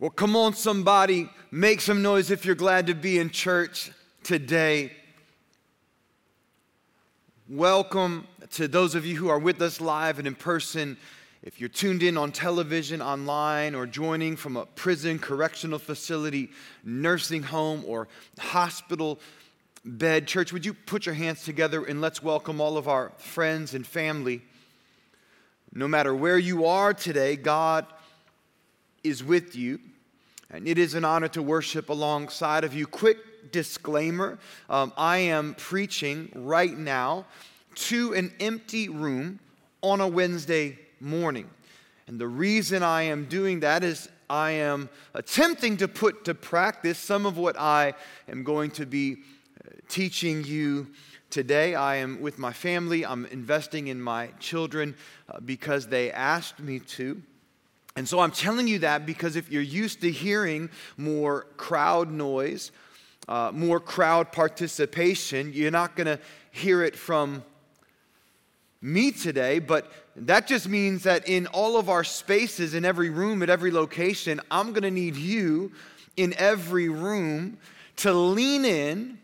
Well, come on, somebody, make some noise if you're glad to be in church today. Welcome to those of you who are with us live and in person. If you're tuned in on television, online, or joining from a prison, correctional facility, nursing home, or hospital bed, church, would you put your hands together and let's welcome all of our friends and family. No matter where you are today, God is with you. And it is an honor to worship alongside of you. Quick disclaimer um, I am preaching right now to an empty room on a Wednesday morning. And the reason I am doing that is I am attempting to put to practice some of what I am going to be uh, teaching you today. I am with my family, I'm investing in my children uh, because they asked me to. And so I'm telling you that because if you're used to hearing more crowd noise, uh, more crowd participation, you're not going to hear it from me today, but that just means that in all of our spaces, in every room, at every location, I'm going to need you in every room to lean in,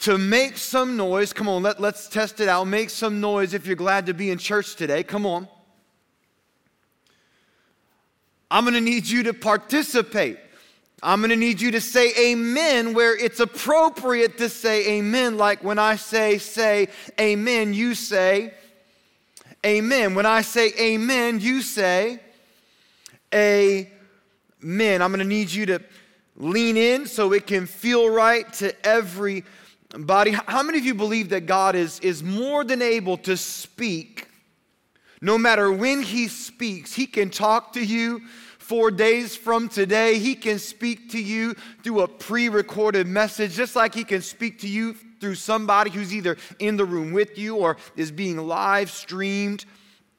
to make some noise. Come on, let, let's test it out. Make some noise if you're glad to be in church today. Come on. I'm to need you to participate. I'm to need you to say amen where it's appropriate to say amen. Like when I say, say amen, you say amen. When I say amen, you say amen. I'm to need you to lean in so it can feel right to everybody. How many of you believe that God is, is more than able to speak? No matter when He speaks, He can talk to you four days from today, He can speak to you through a pre recorded message, just like He can speak to you through somebody who's either in the room with you or is being live streamed.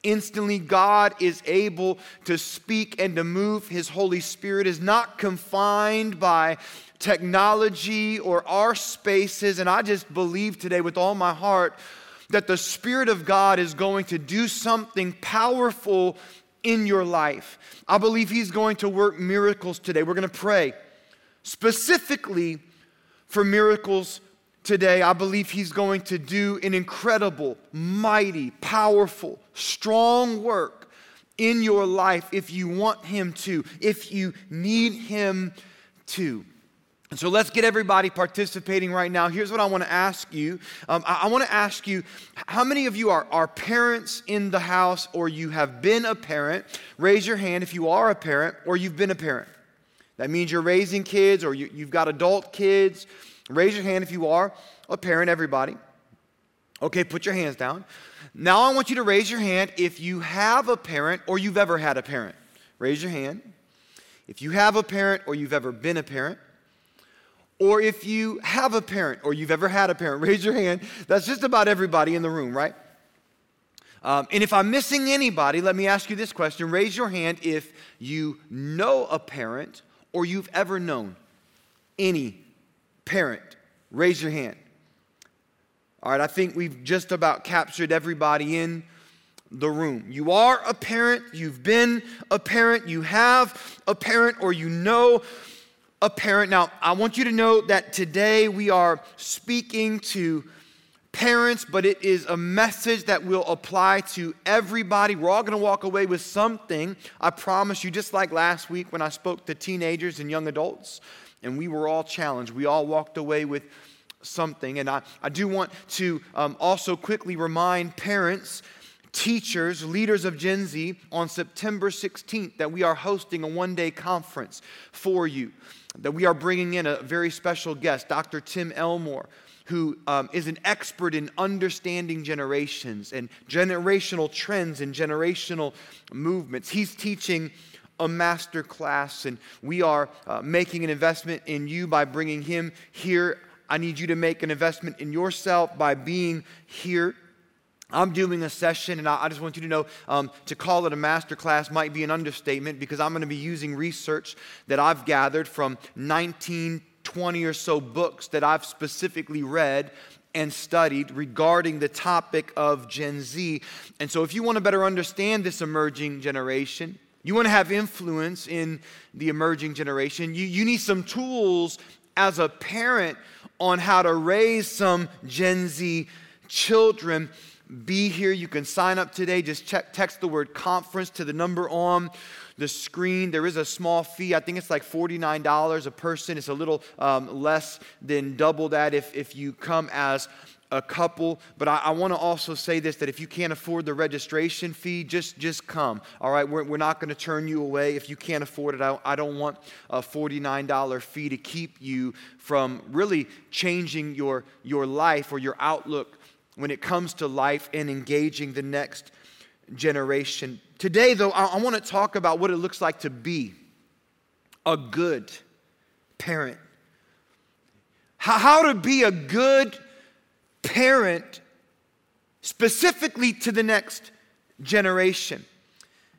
Instantly, God is able to speak and to move. His Holy Spirit is not confined by technology or our spaces. And I just believe today with all my heart that the Spirit of God is going to do something powerful in your life. I believe He's going to work miracles today. We're going to pray specifically for miracles today. I believe He's going to do an incredible, mighty, powerful, strong work in your life if you want Him to, if you need Him to. So let's get everybody participating right now. Here's what I want to ask you. Um, I, I want to ask you how many of you are, are parents in the house or you have been a parent? Raise your hand if you are a parent or you've been a parent. That means you're raising kids or you, you've got adult kids. Raise your hand if you are a parent, everybody. Okay, put your hands down. Now I want you to raise your hand if you have a parent or you've ever had a parent. Raise your hand. If you have a parent or you've ever been a parent. Or if you have a parent or you've ever had a parent, raise your hand. That's just about everybody in the room, right? Um, and if I'm missing anybody, let me ask you this question. Raise your hand if you know a parent or you've ever known any parent. Raise your hand. All right, I think we've just about captured everybody in the room. You are a parent, you've been a parent, you have a parent, or you know a parent. Now, I want you to know that today we are speaking to parents, but it is a message that will apply to everybody. We're all going to walk away with something, I promise you, just like last week when I spoke to teenagers and young adults, and we were all challenged. We all walked away with something. And I, I do want to um, also quickly remind parents teachers, leaders of Gen Z, on September 16th that we are hosting a one day conference for you that we are bringing in a very special guest, Dr. Tim Elmore, who um, is an expert in understanding generations and generational trends and generational movements. He's teaching a master class, and we are uh, making an investment in you by bringing him here. I need you to make an investment in yourself by being here. I'm doing a session, and I, just want you to know um, to call it a master class might be an understatement because I'm going to be using research that I've gathered from 19, 20 or so books that I've specifically read and studied regarding the topic of Gen Z. And so, if you want to better understand this emerging generation, You want to have influence in the emerging generation. You, you need some tools as a parent on how to raise some Gen Z children. Be here. You can sign up today. Just check, text the word conference to the number on the screen. There is a small fee. I think it's like $49 a person. It's a little um, less than double that if, if you come as a couple. But I, I want to also say this that if you can't afford the registration fee, just, just come. All right, we're, we're not going to turn you away if you can't afford it. I, I don't want a $49 fee to keep you from really changing your, your life or your outlook when it comes to life and engaging the next generation. Today, though, I, I want to talk about what it looks like to be a good parent. How, how to be a good parent specifically to the next generation.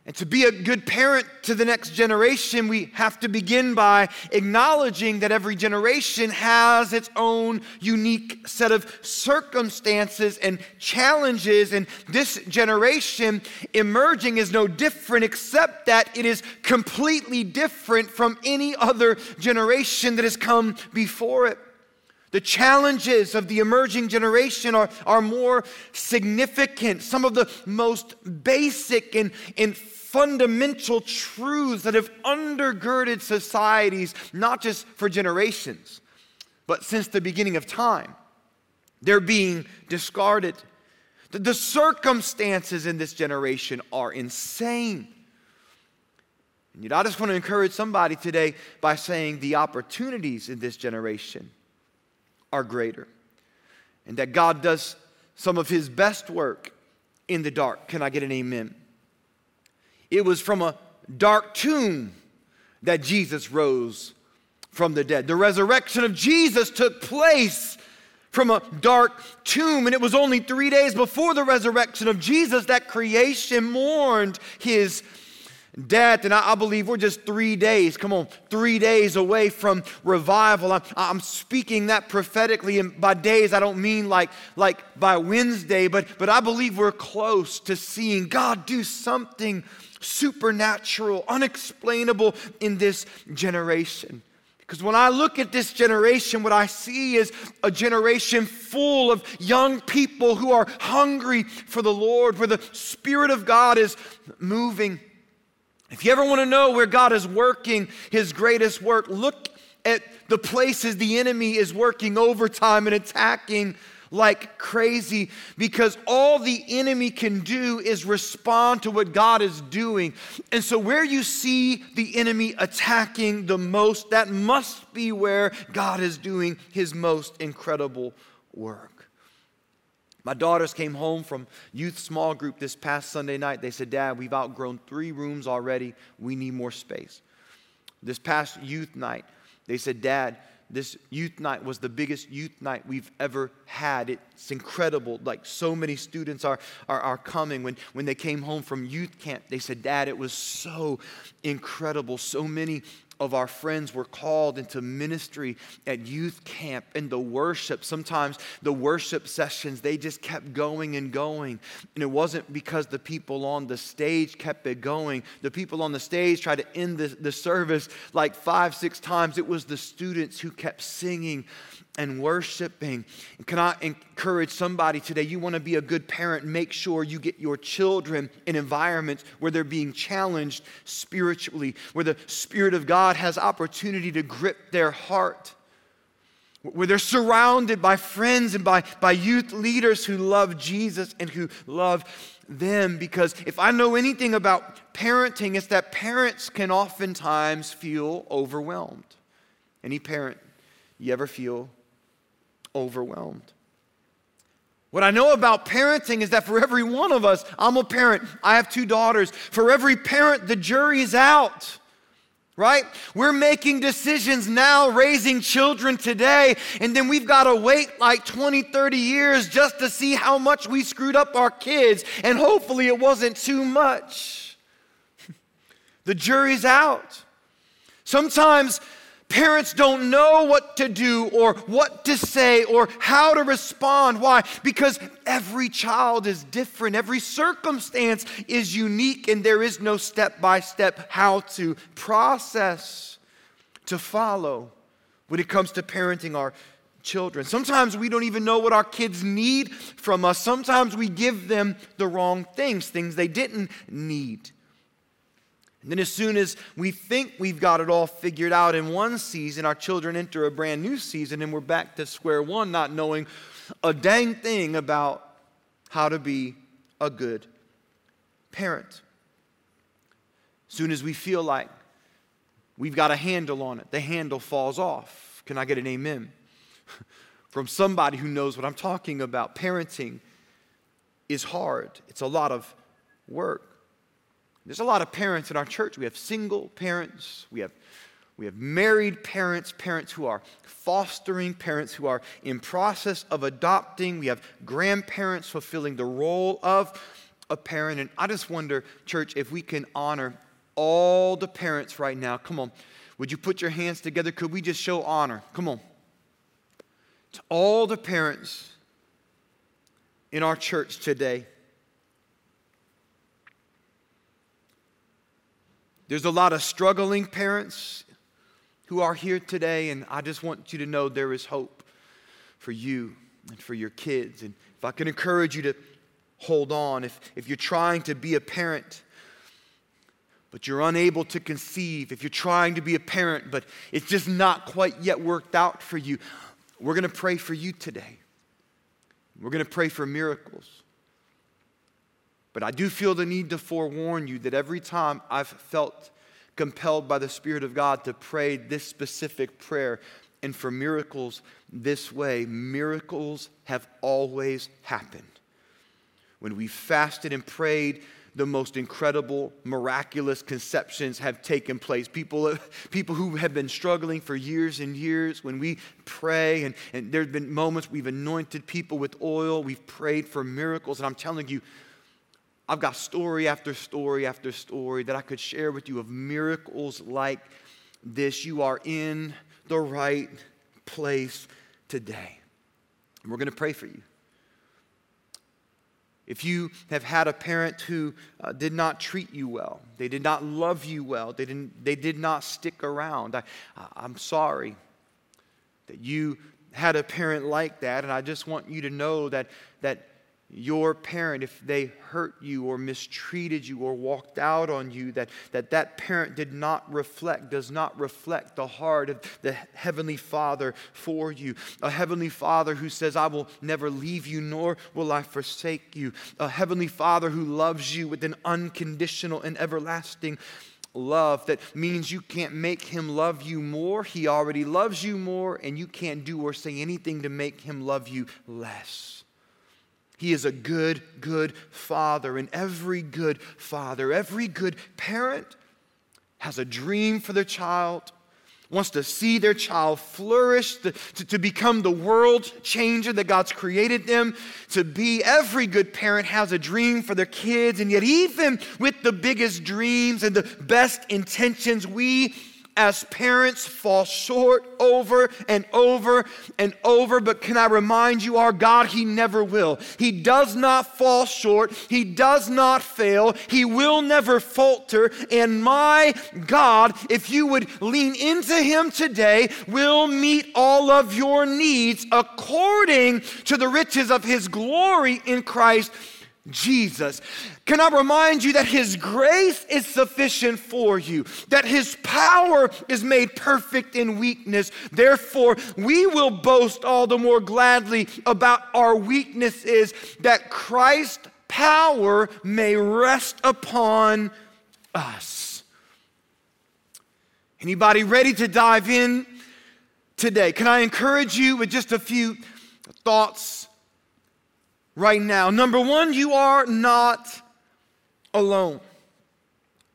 And to be a good parent to the next generation, we have to begin by acknowledging that every generation has its own unique set of circumstances and challenges. And this generation emerging is no different, except that it is completely different from any other generation that has come before it. The challenges of the emerging generation are, are more significant. Some of the most basic and, and fundamental truths that have undergirded societies, not just for generations, but since the beginning of time. They're being discarded. The, the circumstances in this generation are insane. And I just want to encourage somebody today by saying the opportunities in this generation are greater. And that God does some of his best work in the dark. Can I get an amen? It was from a dark tomb that Jesus rose from the dead. The resurrection of Jesus took place from a dark tomb, and it was only three days before the resurrection of Jesus that creation mourned his death. And I, I, believe we're just three days, come on, three days away from revival. I'm, I'm speaking that prophetically. And by days, I don't mean like, like by Wednesday, but, but I believe we're close to seeing God do something supernatural, unexplainable in this generation. Because when I look at this generation, what I see is a generation full of young people who are hungry for the Lord, where the Spirit of God is moving. If you ever want to know where God is working his greatest work, look at the places the enemy is working overtime and attacking like crazy because all the enemy can do is respond to what God is doing. And so, where you see the enemy attacking the most, that must be where God is doing his most incredible work. My daughters came home from youth small group this past Sunday night. They said, Dad, we've outgrown three rooms already. We need more space. This past youth night, they said, Dad, this youth night was the biggest youth night we've ever had. It's incredible. Like so many students are, are, are coming. When, when they came home from youth camp, they said, Dad, it was so incredible. So many of our friends were called into ministry at youth camp and the worship. Sometimes the worship sessions, they just kept going and going. And it wasn't because the people on the stage kept it going. The people on the stage tried to end the, the service like five, six times. It was the students who kept singing and worshiping. Can I encourage somebody today? You want to be a good parent, make sure you get your children in environments where they're being challenged spiritually, where the Spirit of God has opportunity to grip their heart, where they're surrounded by friends and by, by youth leaders who love Jesus and who love them. Because if I know anything about parenting, it's that parents can oftentimes feel overwhelmed. Any parent, you ever feel overwhelmed. What I know about parenting is that for every one of us, I'm a parent, I have two daughters. For every parent, the jury's out right? We're making decisions now, raising children today, and then we've got to wait like 20, 30 years just to see how much we screwed up our kids, and hopefully it wasn't too much. the jury's out. Sometimes Parents don't know what to do or what to say or how to respond. Why? Because every child is different, every circumstance is unique, and there is no step by step how to process, to follow when it comes to parenting our children. Sometimes we don't even know what our kids need from us. Sometimes we give them the wrong things, things they didn't need. Then, as soon as we think we've got it all figured out in one season, our children enter a brand new season and we're back to square one, not knowing a dang thing about how to be a good parent. As soon as we feel like we've got a handle on it, the handle falls off. Can I get an amen? From somebody who knows what I'm talking about. Parenting is hard, it's a lot of work. There's a lot of parents in our church. We have single parents, we have, we have married parents, parents who are fostering, parents who are in process of adopting. We have grandparents fulfilling the role of a parent. And I just wonder, church, if we can honor all the parents right now. Come on. Would you put your hands together? Could we just show honor? Come on. To all the parents in our church today. There's a lot of struggling parents who are here today, and I just want you to know there is hope for you and for your kids. And if I can encourage you to hold on, if, if you're trying to be a parent, but you're unable to conceive, if you're trying to be a parent, but it's just not quite yet worked out for you, we're to pray for you today. We're to pray for miracles. But I do feel the need to forewarn you that every time I've felt compelled by the Spirit of God to pray this specific prayer and for miracles this way, miracles have always happened. When we fasted and prayed, the most incredible, miraculous conceptions have taken place. People, people who have been struggling for years and years, when we pray, and, and there have been moments we've anointed people with oil, we've prayed for miracles, and I'm telling you, I've got story after story after story that I could share with you of miracles like this. You are in the right place today. And we're going to pray for you. If you have had a parent who uh, did not treat you well, they did not love you well, they, didn't, they did not stick around, I, I'm sorry that you had a parent like that. And I just want you to know that, that your parent, if they hurt you or mistreated you or walked out on you, that, that that parent did not reflect, does not reflect the heart of the Heavenly Father for you. A Heavenly Father who says, I will never leave you, nor will I forsake you. A Heavenly Father who loves you with an unconditional and everlasting love that means you can't make him love you more. He already loves you more, and you can't do or say anything to make him love you less. He is a good, good father. And every good father, every good parent has a dream for their child, wants to see their child flourish, to, to, to, become the world changer that God's created them to be. Every good parent has a dream for their kids. And yet, even with the biggest dreams and the best intentions, we as parents fall short over and over and over. But can I remind you, our God, He never will. He does not fall short, He does not fail, He will never falter. And my God, if you would lean into Him today, will meet all of your needs according to the riches of His glory in Christ Jesus. Can I remind you that His grace is sufficient for you, that His power is made perfect in weakness. Therefore, we will boast all the more gladly about our weaknesses, that Christ's power may rest upon us. Anybody ready to dive in today? Can I encourage you with just a few thoughts? Right now. Number one, you are not alone.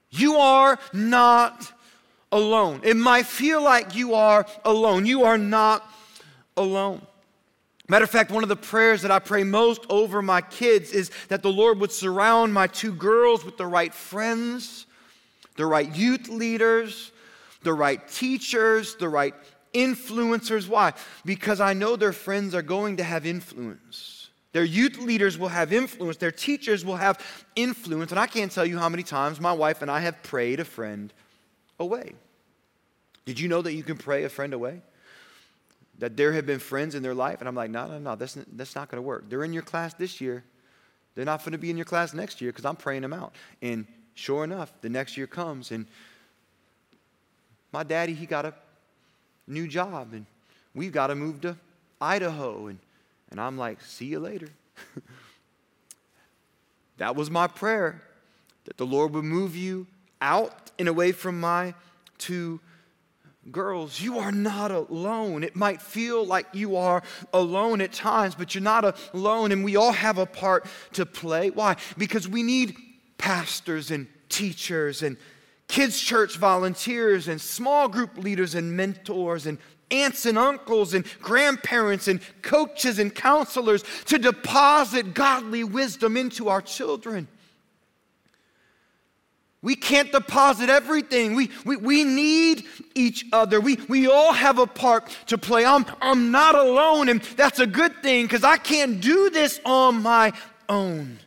You are not alone. It might feel like you are alone. You are not alone. Matter of fact, one of the prayers that I pray most over my kids is that the Lord would surround my two girls with the right friends, the right youth leaders, the right teachers, the right influencers. Why? Because I know their friends are going to have influence. Their youth leaders will have influence. Their teachers will have influence. And I can't tell you how many times my wife and I have prayed a friend away. Did you know that you can pray a friend away? That there have been friends in their life, and I'm like, no, no, no, that's, that's not going to work. They're in your class this year. They're not going to be in your class next year because I'm praying them out. And sure enough, the next year comes, and my daddy, he got a new job, and we've got to move to Idaho. And, and I'm like, see you later. that was my prayer that the Lord would move you out and away from my two girls. You are not alone. It might feel like you are alone at times, but you're not alone, and we all have a part to play. Why? Because we need pastors and teachers and kids' church volunteers and small group leaders and mentors and aunts and uncles and grandparents and coaches and counselors to deposit godly wisdom into our children. We can't deposit everything. We, we, we need each other. We, we all have a part to play. I'm, I'm not alone, and that's a good thing because I can't do this on my own.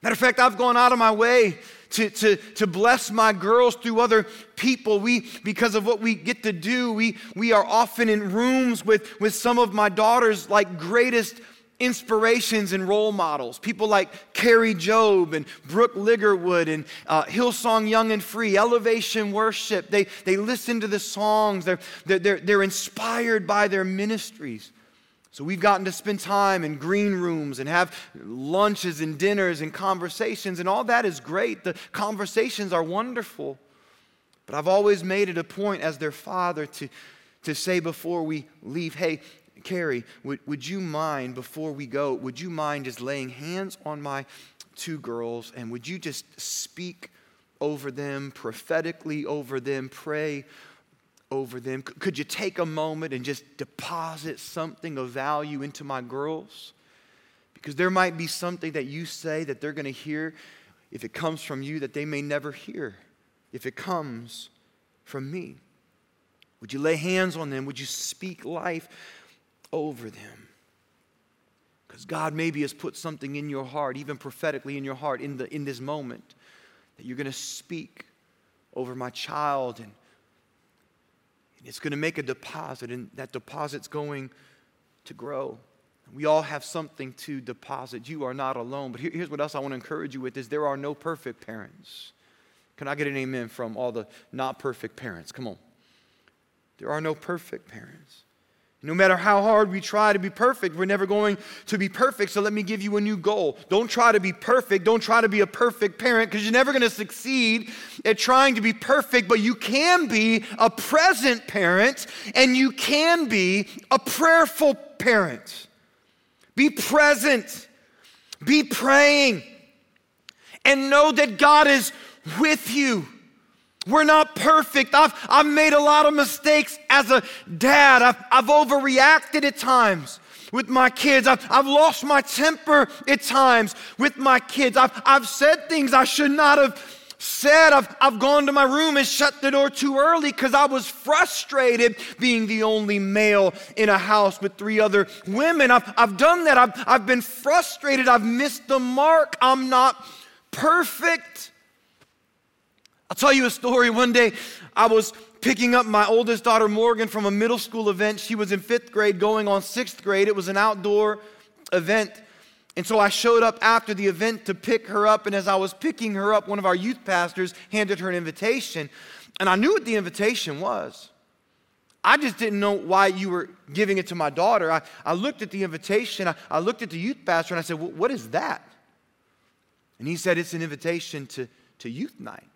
Matter of fact, I've gone out of my way to, to, to bless my girls through other people. We, because of what we get to do, we, we are often in rooms with, with some of my daughters' like greatest inspirations and role models. People like Kari Jobe and Brooke Ligertwood and uh, Hillsong Young and Free, Elevation Worship. They, they listen to the songs, they're, they're, they're inspired by their ministries. So we've gotten to spend time in green rooms and have lunches and dinners and conversations, and all that is great. The conversations are wonderful. But I've always made it a point as their father to, to say before we leave, hey, Kari, would, would you mind, before we go, would you mind just laying hands on my two girls and would you just speak over them, prophetically over them, pray over them? Could you take a moment and just deposit something of value into my girls? Because there might be something that you say that they're going to hear if it comes from you that they may never hear if it comes from me. Would you lay hands on them? Would you speak life over them? Because God maybe has put something in your heart, even prophetically in your heart, in, the, in this moment, that you're going to speak over my child and it's going to make a deposit, and that deposit's going to grow. We all have something to deposit. You are not alone. But here's what else I want to encourage you with is there are no perfect parents. Can I get an amen from all the not perfect parents? Come on. There are no perfect parents. No matter how hard we try to be perfect, we're never going to be perfect. So let me give you a new goal. Don't try to be perfect. Don't try to be a perfect parent because you're never going to succeed at trying to be perfect, but you can be a present parent and you can be a prayerful parent. Be present, be praying, and know that God is with you. We're not perfect. I've, I've made a lot of mistakes as a dad. I've, I've overreacted at times with my kids. I've, I've lost my temper at times with my kids. I've, I've said things I should not have said. I've, I've gone to my room and shut the door too early because I was frustrated being the only male in a house with three other women. I've, I've done that. I've, I've been frustrated. I've missed the mark. I'm not perfect. I'll tell you a story. One day I was picking up my oldest daughter, Morgan, from a middle school event. She was in fifth grade going on sixth grade. It was an outdoor event. And so I showed up after the event to pick her up. And as I was picking her up, one of our youth pastors handed her an invitation. And I knew what the invitation was. I just didn't know why you were giving it to my daughter. I, I looked at the invitation, I, I looked at the youth pastor, and I said, What is that? And he said, It's an invitation to, to youth night.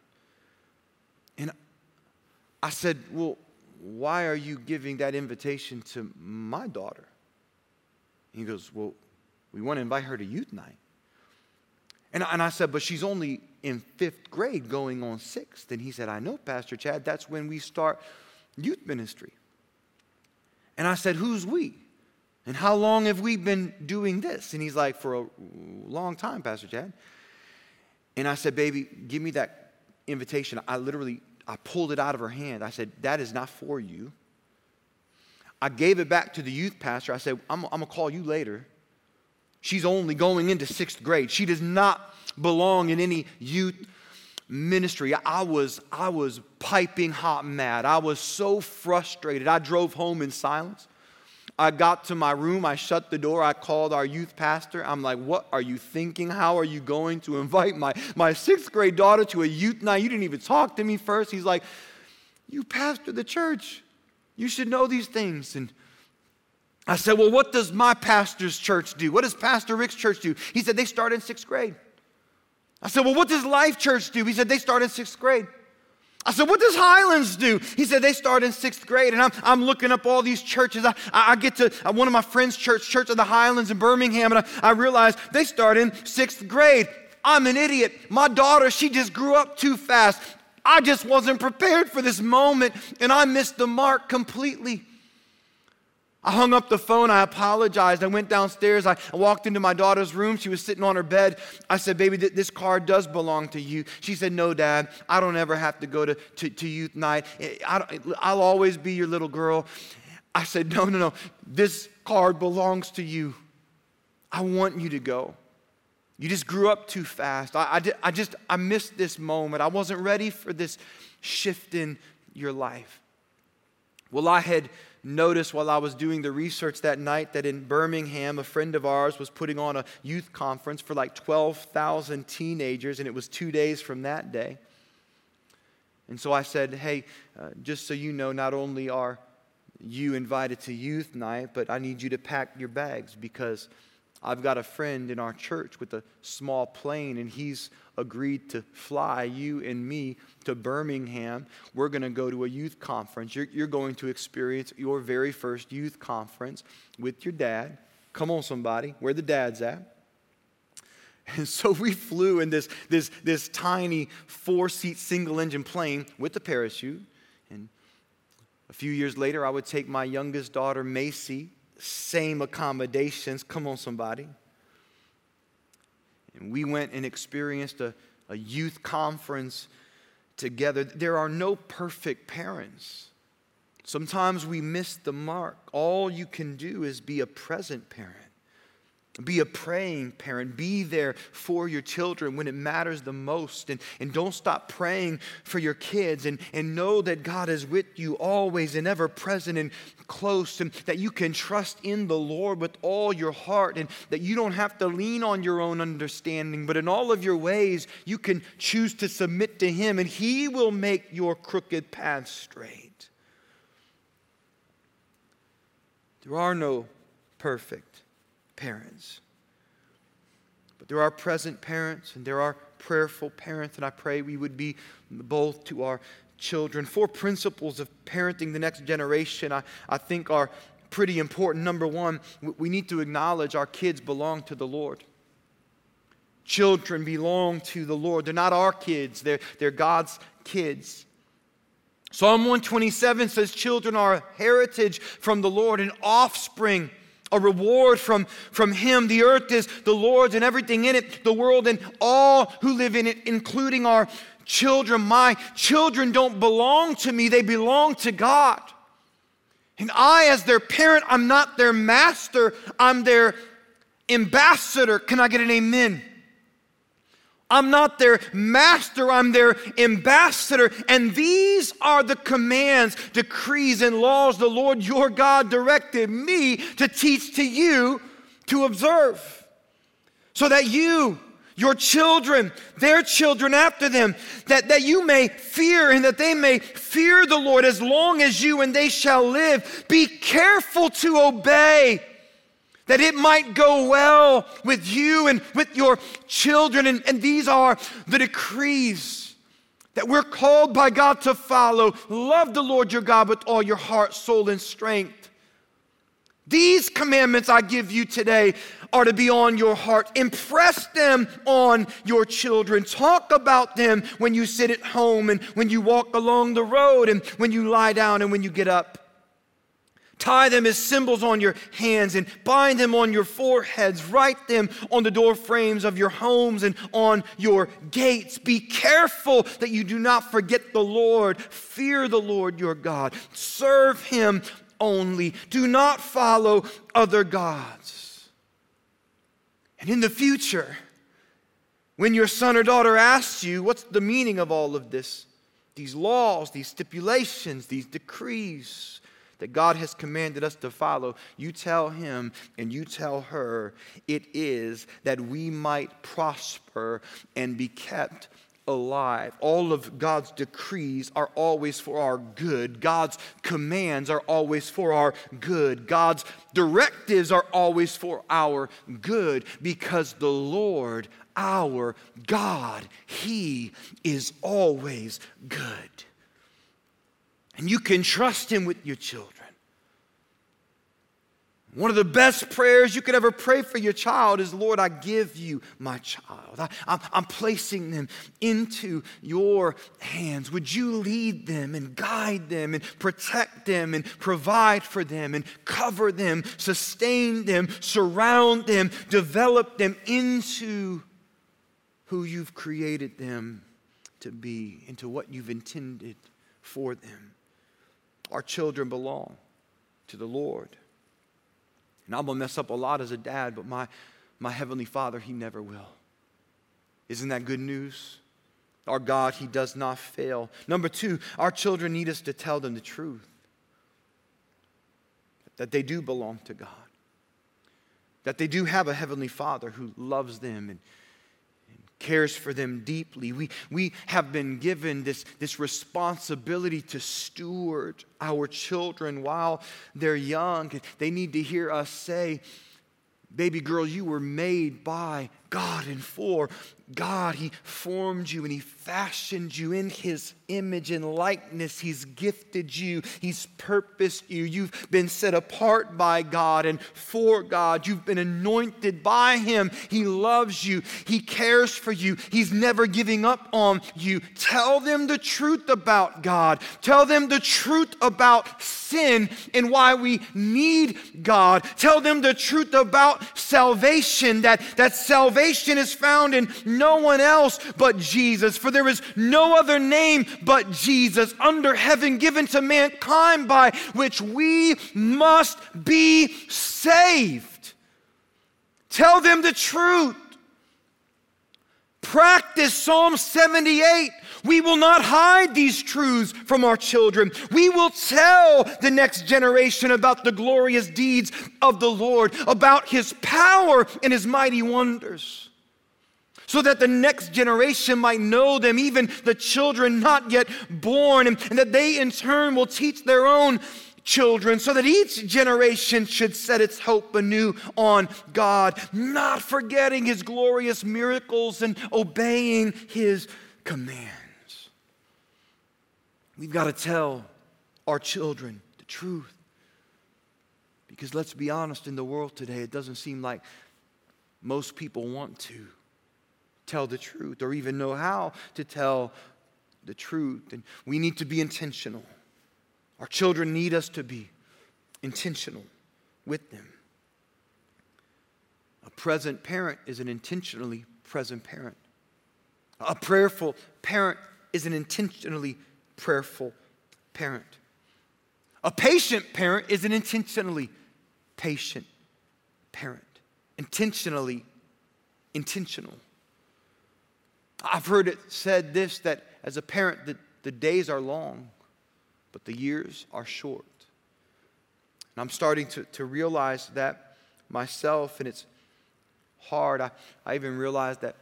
I said, Well, why are you giving that invitation to my daughter? he goes, Well, we want to invite her to youth night. And, and I said, But she's only in fifth grade going on sixth. And he said, I know, Pastor Chad, that's when we start youth ministry. And I said, Who's we? And how long have we been doing this? And he's like, For a long time, Pastor Chad. And I said, Baby, give me that invitation. I literally I pulled it out of her hand. I said, That is not for you. I gave it back to the youth pastor. I said, I'm, I'm going to call you later. She's only going into sixth grade. She does not belong in any youth ministry. I was, I was piping hot mad. I was so frustrated. I drove home in silence. I got to my room, I shut the door, I called our youth pastor. I'm like, What are you thinking? How are you going to invite my, my sixth grade daughter to a youth night? You didn't even talk to me first. He's like, You pastor the church. You should know these things. And I said, Well, what does my pastor's church do? What does Pastor Rick's church do? He said, They start in sixth grade. I said, Well, what does Life Church do? He said, They start in sixth grade. I said, What does Highlands do? He said, They start in sixth grade. And I'm, I'm looking up all these churches. I, I get to uh, one of my friends' church, Church of the Highlands in Birmingham, and I, I realize they start in sixth grade. I'm an idiot. My daughter, she just grew up too fast. I just wasn't prepared for this moment, and I missed the mark completely. I hung up the phone. I apologized. I went downstairs. I walked into my daughter's room. She was sitting on her bed. I said, Baby, this car does belong to you. She said, No, Dad. I don't ever have to go to, to, to youth night. I will always be your little girl. I said, No, no, no. This card belongs to you. I want you to go. You just grew up too fast. I, I, I just, I missed this moment. I wasn't ready for this shift in your life. Well, I had noticed while I was doing the research that night that in Birmingham, a friend of ours was putting on a youth conference for like 12,000 teenagers, and it was two days from that day. And so I said, Hey, uh, just so you know, not only are you invited to youth night, but I need you to pack your bags because I've got a friend in our church with a small plane, and he's agreed to fly you and me to Birmingham. We're going to go to a youth conference. You're, you're, going to experience your very first youth conference with your dad. Come on, somebody. Where the dad's at? And so we flew in this, this, this tiny four seat single engine plane with the parachute. And a few years later, I would take my youngest daughter, Macy, same accommodations. Come on, somebody. And we went and experienced a, a youth conference together. There are no perfect parents. Sometimes we miss the mark. All you can do is be a present parent. Be a praying parent. Be there for your children when it matters the most. And, and don't stop praying for your kids. And, and know that God is with you always and ever present and close. And that you can trust in the Lord with all your heart. And that you don't have to lean on your own understanding. But in all of your ways, you can choose to submit to Him. And He will make your crooked path straight. There are no perfect parents. But there are present parents and there are prayerful parents, and I pray we would be both to our children. Four principles of parenting the next generation I, I think are pretty important. Number one, we need to acknowledge our kids belong to the Lord. Children belong to the Lord. They're not our kids, they're, they're God's kids. Psalm 127 says, Children are a heritage from the Lord, an offspring a reward from, from Him. The earth is the Lord's and everything in it, the world and all who live in it, including our children. My children don't belong to me, they belong to God. And I, as their parent, I'm not their master, I'm their ambassador. Can I get an amen? I'm not their master, I'm their ambassador. And these are the commands, decrees, and laws the Lord your God directed me to teach to you to observe. So that you, your children, their children after them, that, that you may fear and that they may fear the Lord as long as you and they shall live. Be careful to obey that it might go well with you and with your children. And, and these are the decrees that we're called by God to follow. Love the Lord your God with all your heart, soul, and strength. These commandments I give you today are to be on your heart. Impress them on your children. Talk about them when you sit at home and when you walk along the road and when you lie down and when you get up. Tie them as symbols on your hands and bind them on your foreheads. Write them on the door frames of your homes and on your gates. Be careful that you do not forget the Lord. Fear the Lord your God. Serve him only. Do not follow other gods. And in the future, when your son or daughter asks you, What's the meaning of all of this? These laws, these stipulations, these decrees that God has commanded us to follow, you tell him and you tell her it is that we might prosper and be kept alive. All of God's decrees are always for our good. God's commands are always for our good. God's directives are always for our good because the Lord our God. He is always good. And you can trust Him with your children. One of the best prayers you could ever pray for your child is, Lord, I give you my child. I, am placing them into your hands. Would you lead them and guide them and protect them and provide for them and cover them, sustain them, surround them, develop them into who you've created them to be, into what you've intended for them. Our children belong to the Lord. And I'm going to mess up a lot as a dad, but my, my Heavenly Father, He never will. Isn't that good news? Our God, He does not fail. Number two, our children need us to tell them the truth that they do belong to God, that they do have a Heavenly Father who loves them and cares for them deeply. We, we have been given this, this responsibility to steward our children while they're young. They need to hear us say, Baby girl, you were made by God and for God. He formed you and He fashioned you in His image and likeness. He's gifted you, He's purposed you. You've been set apart by God and for God. You've been anointed by Him. He loves you, He cares for you. He's never giving up on you. Tell them the truth about God, tell them the truth about sin and why we need God. Tell them the truth about salvation, that, that salvation is found in no one else but Jesus. For there is no other name but Jesus under heaven given to mankind by which we must be saved. Tell them the truth. Practice Psalm 78. We will not hide these truths from our children. We will tell the next generation about the glorious deeds of the Lord, about his power and his mighty wonders so that the next generation might know them, even the children not yet born, and, that they in turn will teach their own children, so that each generation should set its hope anew on God, not forgetting his glorious miracles and obeying his commands. We've got to tell our children the truth. Because let's be honest, in the world today, it doesn't seem like most people want to tell the truth or even know how to tell the truth. And we need to be intentional. Our children need us to be intentional with them. A present parent is an intentionally present parent. A prayerful parent is an intentionally prayerful parent. A patient parent is an intentionally patient parent. Intentionally intentional. I've heard it said this that as a parent, the, the days are long, but the years are short. And I'm starting to, to realize that myself, and it's hard. I, I even realized that,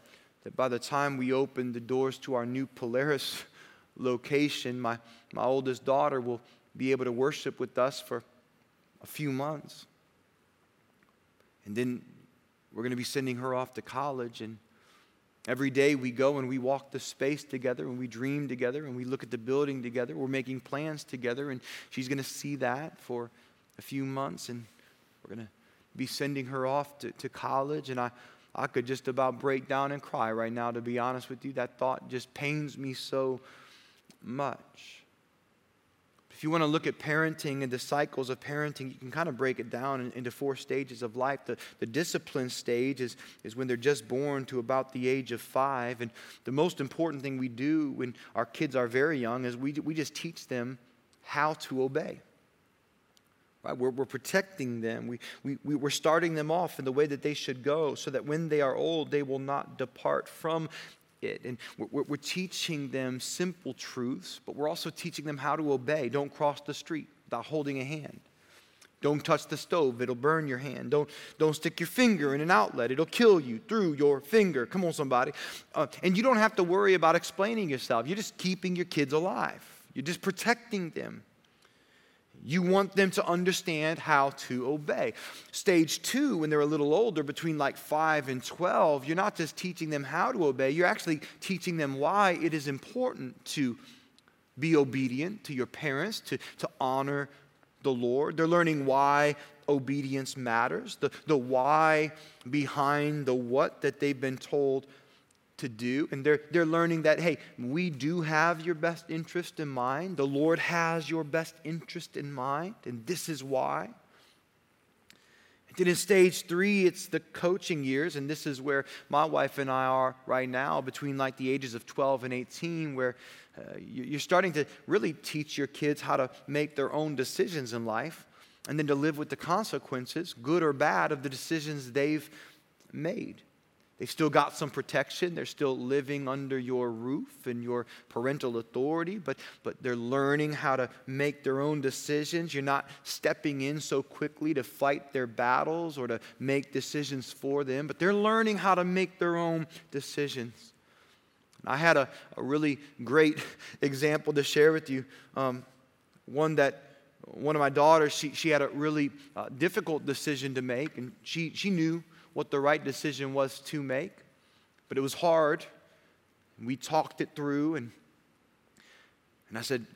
that by the time we opened the doors to our new Polaris location, my, my oldest daughter will be able to worship with us for a few months. And then we're going to be sending her off to college, and Every day we go and we walk the space together and we dream together and we look at the building together. We're making plans together, and she's going to see that for a few months, and we're going to be sending her off to, to college. And I, I could just about break down and cry right now, to be honest with you. That thought just pains me so much. If you want to look at parenting and the cycles of parenting, you can kind of break it down into four stages of life. The, the discipline stage is, is when they're just born to about the age of five. And the most important thing we do when our kids are very young is we, we just teach them how to obey. Right? We're, we're protecting them. We, we, we, we're starting them off in the way that they should go so that when they are old, they will not depart from it. And we're, we're teaching them simple truths, but we're also teaching them how to obey. Don't cross the street without holding a hand. Don't touch the stove, it'll burn your hand. Don't, don't stick your finger in an outlet, it'll kill you through your finger. Come on, somebody. Uh, and you don't have to worry about explaining yourself. You're just keeping your kids alive, you're just protecting them. You want them to understand how to obey. Stage two, when they're a little older, between like 5 and 12, you're not just teaching them how to obey, you're actually teaching them why it is important to be obedient to your parents, to, to honor the Lord. They're learning why obedience matters, the, the why behind the what that they've been told to do. And they're, they're learning that, hey, we do have your best interest in mind. The Lord has your best interest in mind, and this is why. And then in stage three, it's the coaching years, and this is where my wife and I are right now, between like the ages of 12 and 18, where uh, you're starting to really teach your kids how to make their own decisions in life and then to live with the consequences, good or bad, of the decisions they've made. They've still got some protection. They're still living under your roof and your parental authority, but, but they're learning how to make their own decisions. You're not stepping in so quickly to fight their battles or to make decisions for them, but they're learning how to make their own decisions. I had a, a really great example to share with you. Um, one that one of my daughters, she, she had a really uh, difficult decision to make, and she, she knew what the right decision was to make, but it was hard. We talked it through, and, and I said,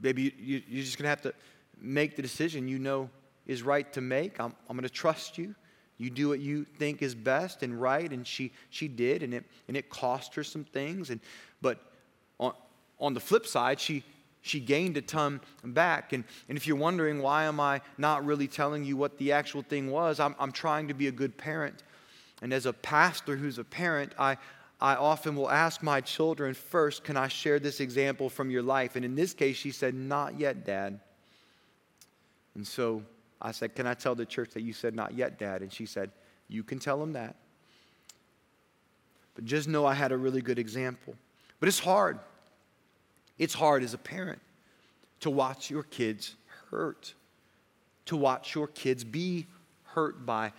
Baby, you, you're just going to have to make the decision you know is right to make. I'm, I'm going to trust you. You do what you think is best and right, and she, she did, and it, and it cost her some things. And, but on, on the flip side, she, she gained a ton back. And, and if you're wondering why am I not really telling you what the actual thing was, I'm, I'm trying to be a good parent. And as a pastor who's a parent, I, I often will ask my children first, can I share this example from your life? And in this case, she said, not yet, Dad. And so I said, can I tell the church that you said not yet, Dad? And she said, you can tell them that. But just know I had a really good example. But it's hard. It's hard as a parent to watch your kids hurt, to watch your kids be hurt by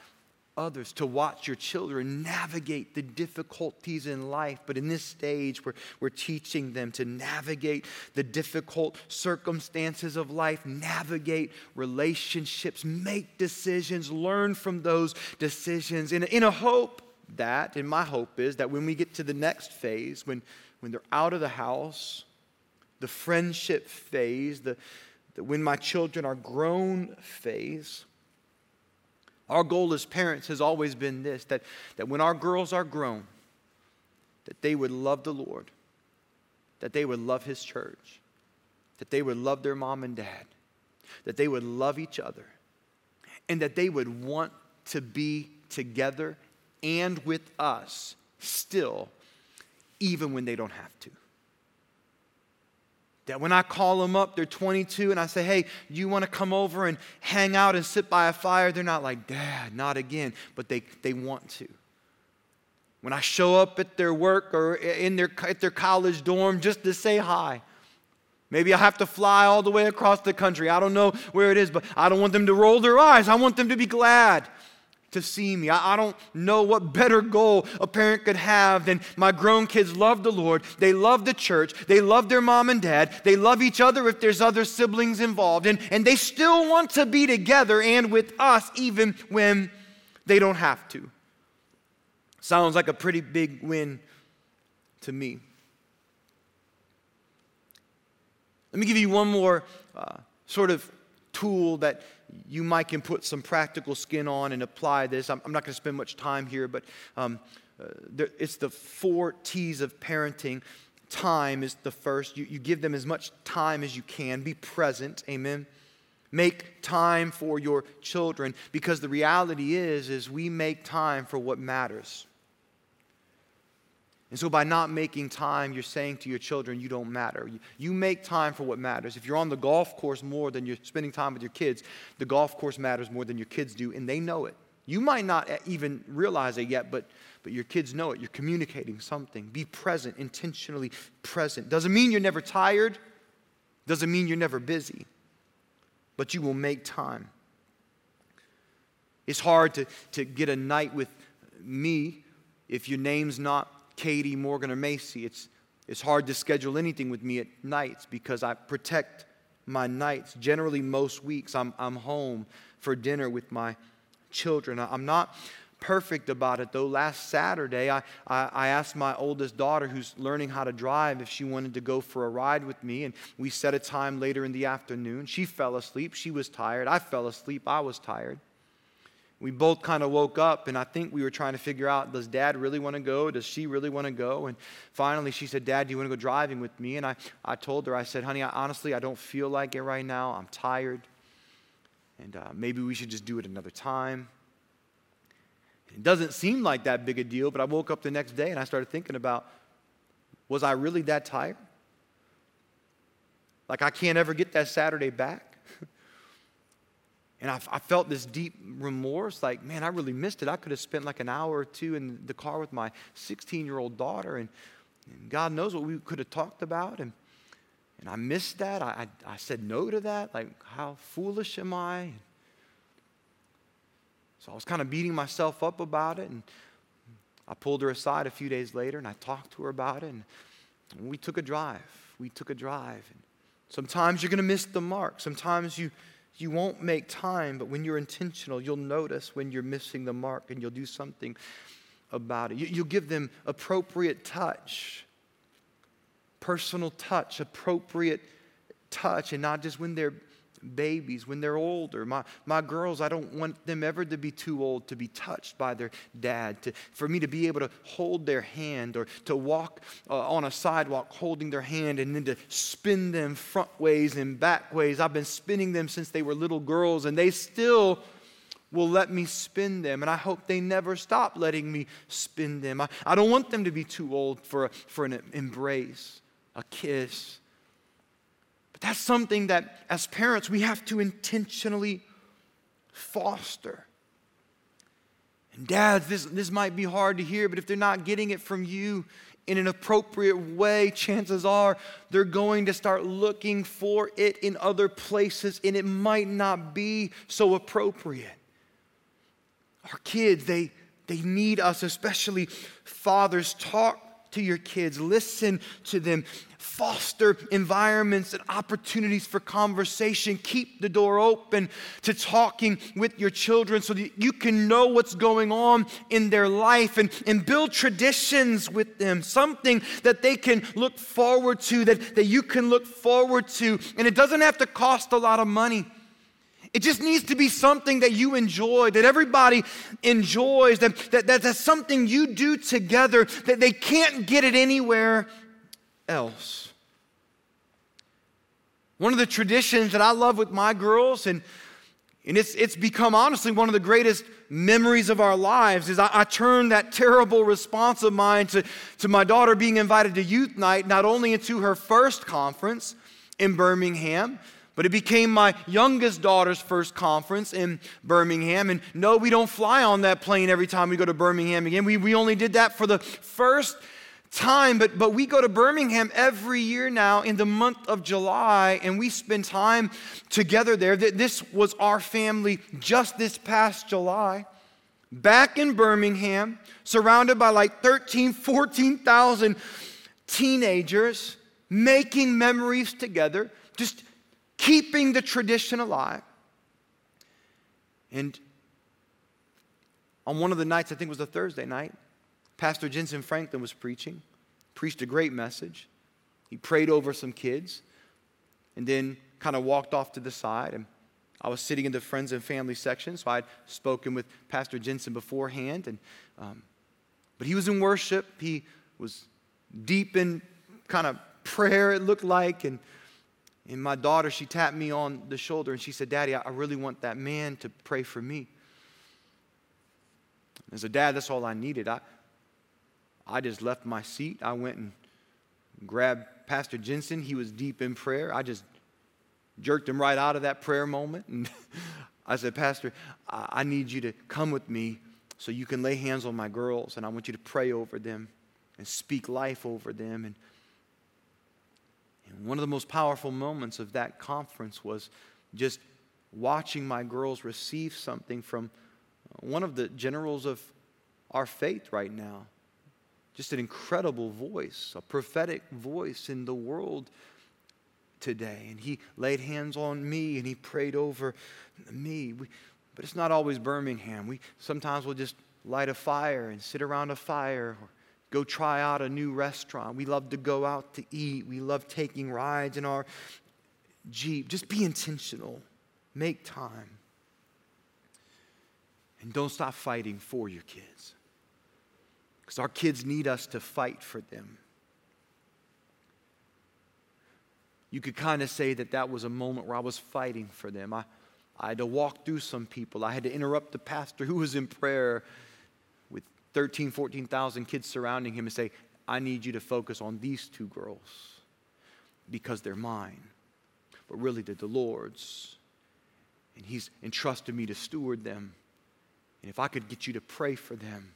others, to watch your children navigate the difficulties in life. But in this stage, we're, we're teaching them to navigate the difficult circumstances of life, navigate relationships, make decisions, learn from those decisions in, in a hope that, and my hope is that when we get to the next phase, when, when they're out of the house, the friendship phase, the, the when my children are grown phase. Our goal as parents has always been this that, that when our girls are grown, that they would love the Lord, that they would love His church, that they would love their mom and dad, that they would love each other, and that they would want to be together and with us still, even when they don't have to. That when I call them up, they're 22, and I say, hey, you want to come over and hang out and sit by a fire? They're not like, Dad, not again, but they, they want to. When I show up at their work or in their, at their college dorm just to say hi, maybe I have to fly all the way across the country. I don't know where it is, but I don't want them to roll their eyes. I want them to be glad to see me. I, don't know what better goal a parent could have than my grown kids love the Lord. They love the church. They love their mom and dad. They love each other if there's other siblings involved. And, and they still want to be together and with us even when they don't have to. Sounds like a pretty big win to me. Let me give you one more uh, sort of tool that you might can put some practical skin on and apply this. I'm, I'm not going to spend much time here, but um, uh, there, it's the four T's of parenting time is the first. You, you give them as much time as you can. Be present. Amen. Make time for your children because the reality is is we make time for what matters. And so, by not making time, you're saying to your children, you don't matter. You make time for what matters. If you're on the golf course more than you're spending time with your kids, the golf course matters more than your kids do, and they know it. You might not even realize it yet, but, but your kids know it. You're communicating something. Be present, intentionally present. Doesn't mean you're never tired, doesn't mean you're never busy, but you will make time. It's hard to, to get a night with me if your name's not Katie, Morgan, or Macy. It's, it's hard to schedule anything with me at nights because I protect my nights. Generally, most weeks, I'm, I'm home for dinner with my children. I'm not perfect about it though. Last Saturday, I, I, I, asked my oldest daughter, who's learning how to drive, if she wanted to go for a ride with me. And we set a time later in the afternoon. She fell asleep. She was tired. I fell asleep. I was tired we both kind of woke up and I think we were trying to figure out does dad really want to go? Does she really want to go? And finally she said, Dad, do you want to go driving with me? And I, I told her, I said, honey, I, honestly, I don't feel like it right now. I'm tired. And uh, maybe we should just do it another time. It doesn't seem like that big a deal, but I woke up the next day and I started thinking about was I really that tired? Like I can't ever get that Saturday back? And I, I, felt this deep remorse like, man, I really missed it. I could have spent like an hour or two in the car with my 16 year old daughter, and, and, God knows what we could have talked about. And, and I missed that. I, I, I said no to that. Like, how foolish am I? So I was kind of beating myself up about it. And I pulled her aside a few days later and I talked to her about it. And we took a drive. We took a drive. And sometimes you're going to miss the mark. Sometimes you you won't make time, but when you're intentional, you'll notice when you're missing the mark and you'll do something about it. You'll give them appropriate touch, personal touch, appropriate touch, and not just when they're babies when they're older. My, my girls, I don't want them ever to be too old to be touched by their dad, to, for me to be able to hold their hand or to walk uh, on a sidewalk holding their hand and then to spin them front ways and back ways. I've been spinning them since they were little girls, and they still will let me spin them. And I hope they never stop letting me spin them. I, I don't want them to be too old for, a, for an embrace, a kiss, that's something that, as parents, we have to intentionally foster. And dads, this, this might be hard to hear, but if they're not getting it from you in an appropriate way, chances are they're going to start looking for it in other places, and it might not be so appropriate. Our kids, they, they need us, especially fathers. Talk to your kids, listen to them, foster environments and opportunities for conversation. Keep the door open to talking with your children so that you can know what's going on in their life and, and build traditions with them, something that they can look forward to, that, that you can look forward to. And it doesn't have to cost a lot of money. It just needs to be something that you enjoy, that everybody enjoys, that, that, that that's something you do together, that they can't get it anywhere else. One of the traditions that I love with my girls, and, and it's, it's become honestly one of the greatest memories of our lives, is I, I turn that terrible response of mine to, to my daughter being invited to youth night, not only into her first conference in Birmingham, but it became my youngest daughter's first conference in Birmingham. And no, we don't fly on that plane every time we go to Birmingham again. We, we only did that for the first time, but, but we go to Birmingham every year now in the month of July, and we spend time together there. This was our family just this past July. Back in Birmingham, surrounded by like 13, 14,000 teenagers, making memories together, just keeping the tradition alive. And on one of the nights, I think it was a Thursday night, Pastor Jentezen Franklin was preaching, preached a great message. He prayed over some kids and then kind of walked off to the side. And I was sitting in the friends and family section, so I'd spoken with Pastor Jentezen beforehand. And, um, but he was in worship, he was deep in kind of prayer it looked like. And, and my daughter, she tapped me on the shoulder and she said, Daddy, I really want that man to pray for me. As a dad, that's all I needed. I, I just left my seat. I went and grabbed Pastor Jentezen. He was deep in prayer. I just jerked him right out of that prayer moment. And I said, Pastor, I need you to come with me so you can lay hands on my girls, and I want you to pray over them and speak life over them. And, and one of the most powerful moments of that conference was just watching my girls receive something from one of the generals of our faith right now. Just an incredible voice, a prophetic voice in the world today. And he laid hands on me and he prayed over me. We, but it's not always Birmingham. We sometimes we'll just light a fire and sit around a fire or go try out a new restaurant. We love to go out to eat. We love taking rides in our Jeep. Just be intentional. Make time. And don't stop fighting for your kids. Because our kids need us to fight for them. You could kind of say that that was a moment where I was fighting for them. I, I had to walk through some people. I had to interrupt the pastor who was in prayer with 13, 14,000 kids surrounding him and say, I need you to focus on these two girls because they're mine. But really, they're the Lord's. And He's entrusted me to steward them. And if I could get you to pray for them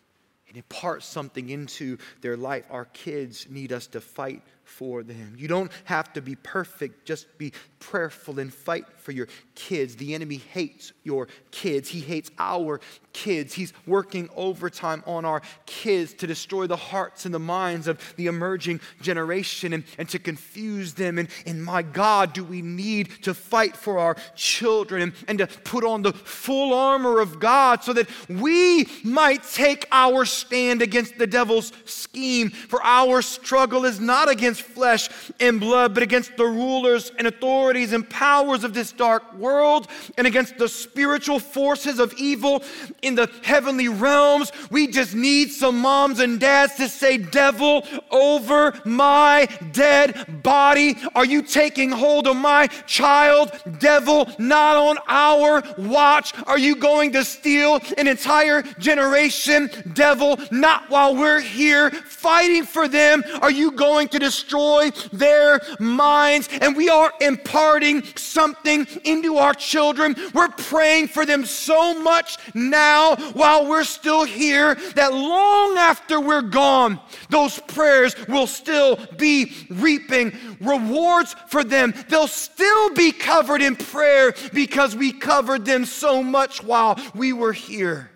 and impart something into their life, our kids need us to fight for them. You don't have to be perfect, just be prayerful and fight for your kids. The enemy hates your kids, he hates our kids. He's working overtime on our kids to destroy the hearts and the minds of the emerging generation and, and to confuse them. And, and my God, do we need to fight for our children and, and to put on the full armor of God so that we might take our stand against the devil's scheme? For our struggle is not against against flesh and blood, but against the rulers and authorities and powers of this dark world and against the spiritual forces of evil in the heavenly realms. We just need some moms and dads to say, Devil, over my dead body. Are you taking hold of my child? Devil, not on our watch. Are you going to steal an entire generation? Devil, not while we're here fighting for them. Are you going to destroy? Destroy their minds. And we are imparting something into our children. We're praying for them so much now while we're still here that long after we're gone, those prayers will still be reaping rewards for them. They'll still be covered in prayer because we covered them so much while we were here.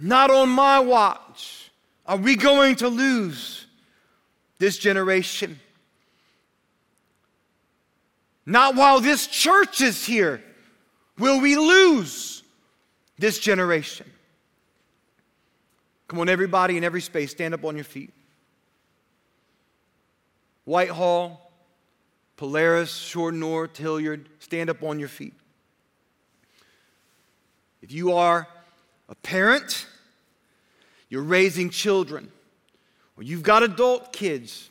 Not on my watch. Are we going to lose this generation? Not while this church is here will we lose this generation. Come on, everybody in every space, stand up on your feet. Whitehall, Polaris, Shore North, Hilliard, stand up on your feet. If you are a parent, you're raising children, or you've got adult kids,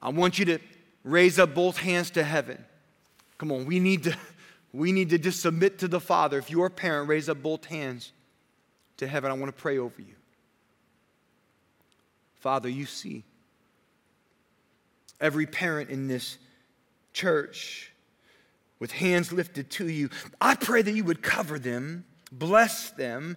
I want you to raise up both hands to heaven. Come on, we need to, we need to just submit to the Father. If you're a parent, raise up both hands to heaven. I want to pray over you. Father, you see every parent in this church with hands lifted to you. I pray that you would cover them, bless them,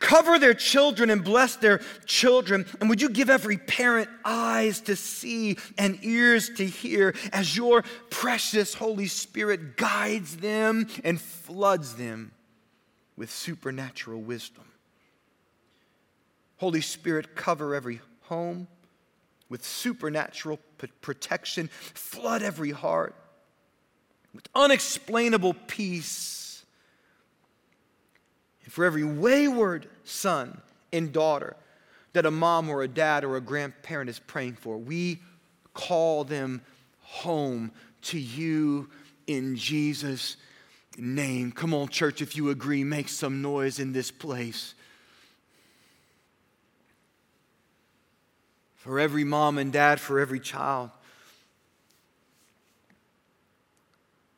Cover their children and bless their children. And would you give every parent eyes to see and ears to hear as your precious Holy Spirit guides them and floods them with supernatural wisdom? Holy Spirit, cover every home with supernatural protection, flood every heart with unexplainable peace for every wayward son and daughter that a mom or a dad or a grandparent is praying for. We call them home to you in Jesus' name. Come on, church, if you agree, make some noise in this place. for every mom and dad, for every child.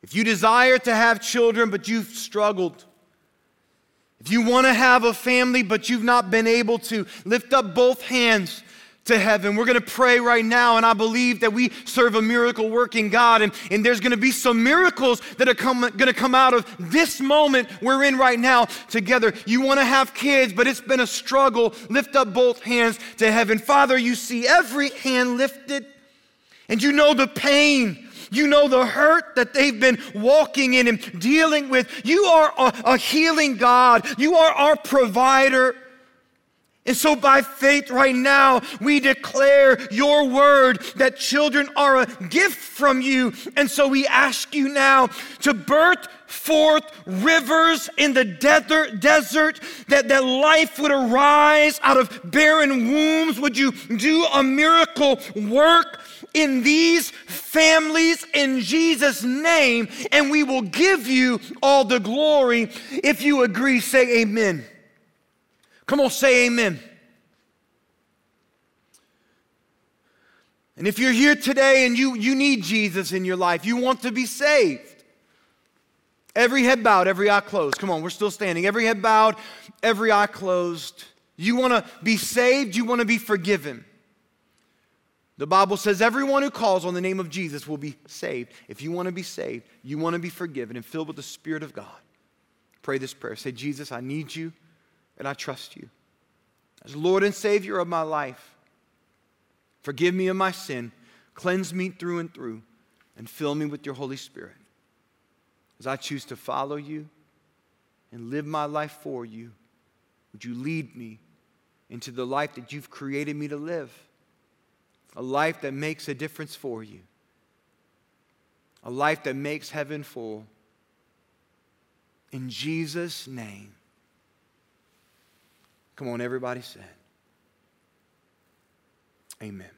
If you desire to have children, but you've struggled, if you want to have a family, but you've not been able to, lift up both hands to heaven. We're going to pray right now, and I believe that we serve a miracle working God, and, and there's going to be some miracles that are come, going to come out of this moment we're in right now together. You want to have kids, but it's been a struggle. Lift up both hands to heaven. Father, you see every hand lifted, and you know the pain. You know the hurt that they've been walking in and dealing with. You are a, a healing God. You are our provider. And so, by faith, right now, we declare your word that children are a gift from you. And so, we ask you now to birth forth rivers in the desert, desert that, that life would arise out of barren wombs. Would you do a miracle work in these families in Jesus' name? And we will give you all the glory. If you agree, say amen. Come on, say amen. And if you're here today and you, you need Jesus in your life, you want to be saved. Every head bowed, every eye closed. Come on, we're still standing. Every head bowed, every eye closed. You want to be saved, you want to be forgiven. The Bible says everyone who calls on the name of Jesus will be saved. If you want to be saved, you want to be forgiven and filled with the Spirit of God. Pray this prayer. Say, Jesus, I need you and I trust you. As Lord and Savior of my life, forgive me of my sin, cleanse me through and through, and fill me with your Holy Spirit. As I choose to follow you and live my life for you, would you lead me into the life that you've created me to live? A life that makes a difference for you, a life that makes heaven full. In Jesus' name. Come on, everybody said. Amen.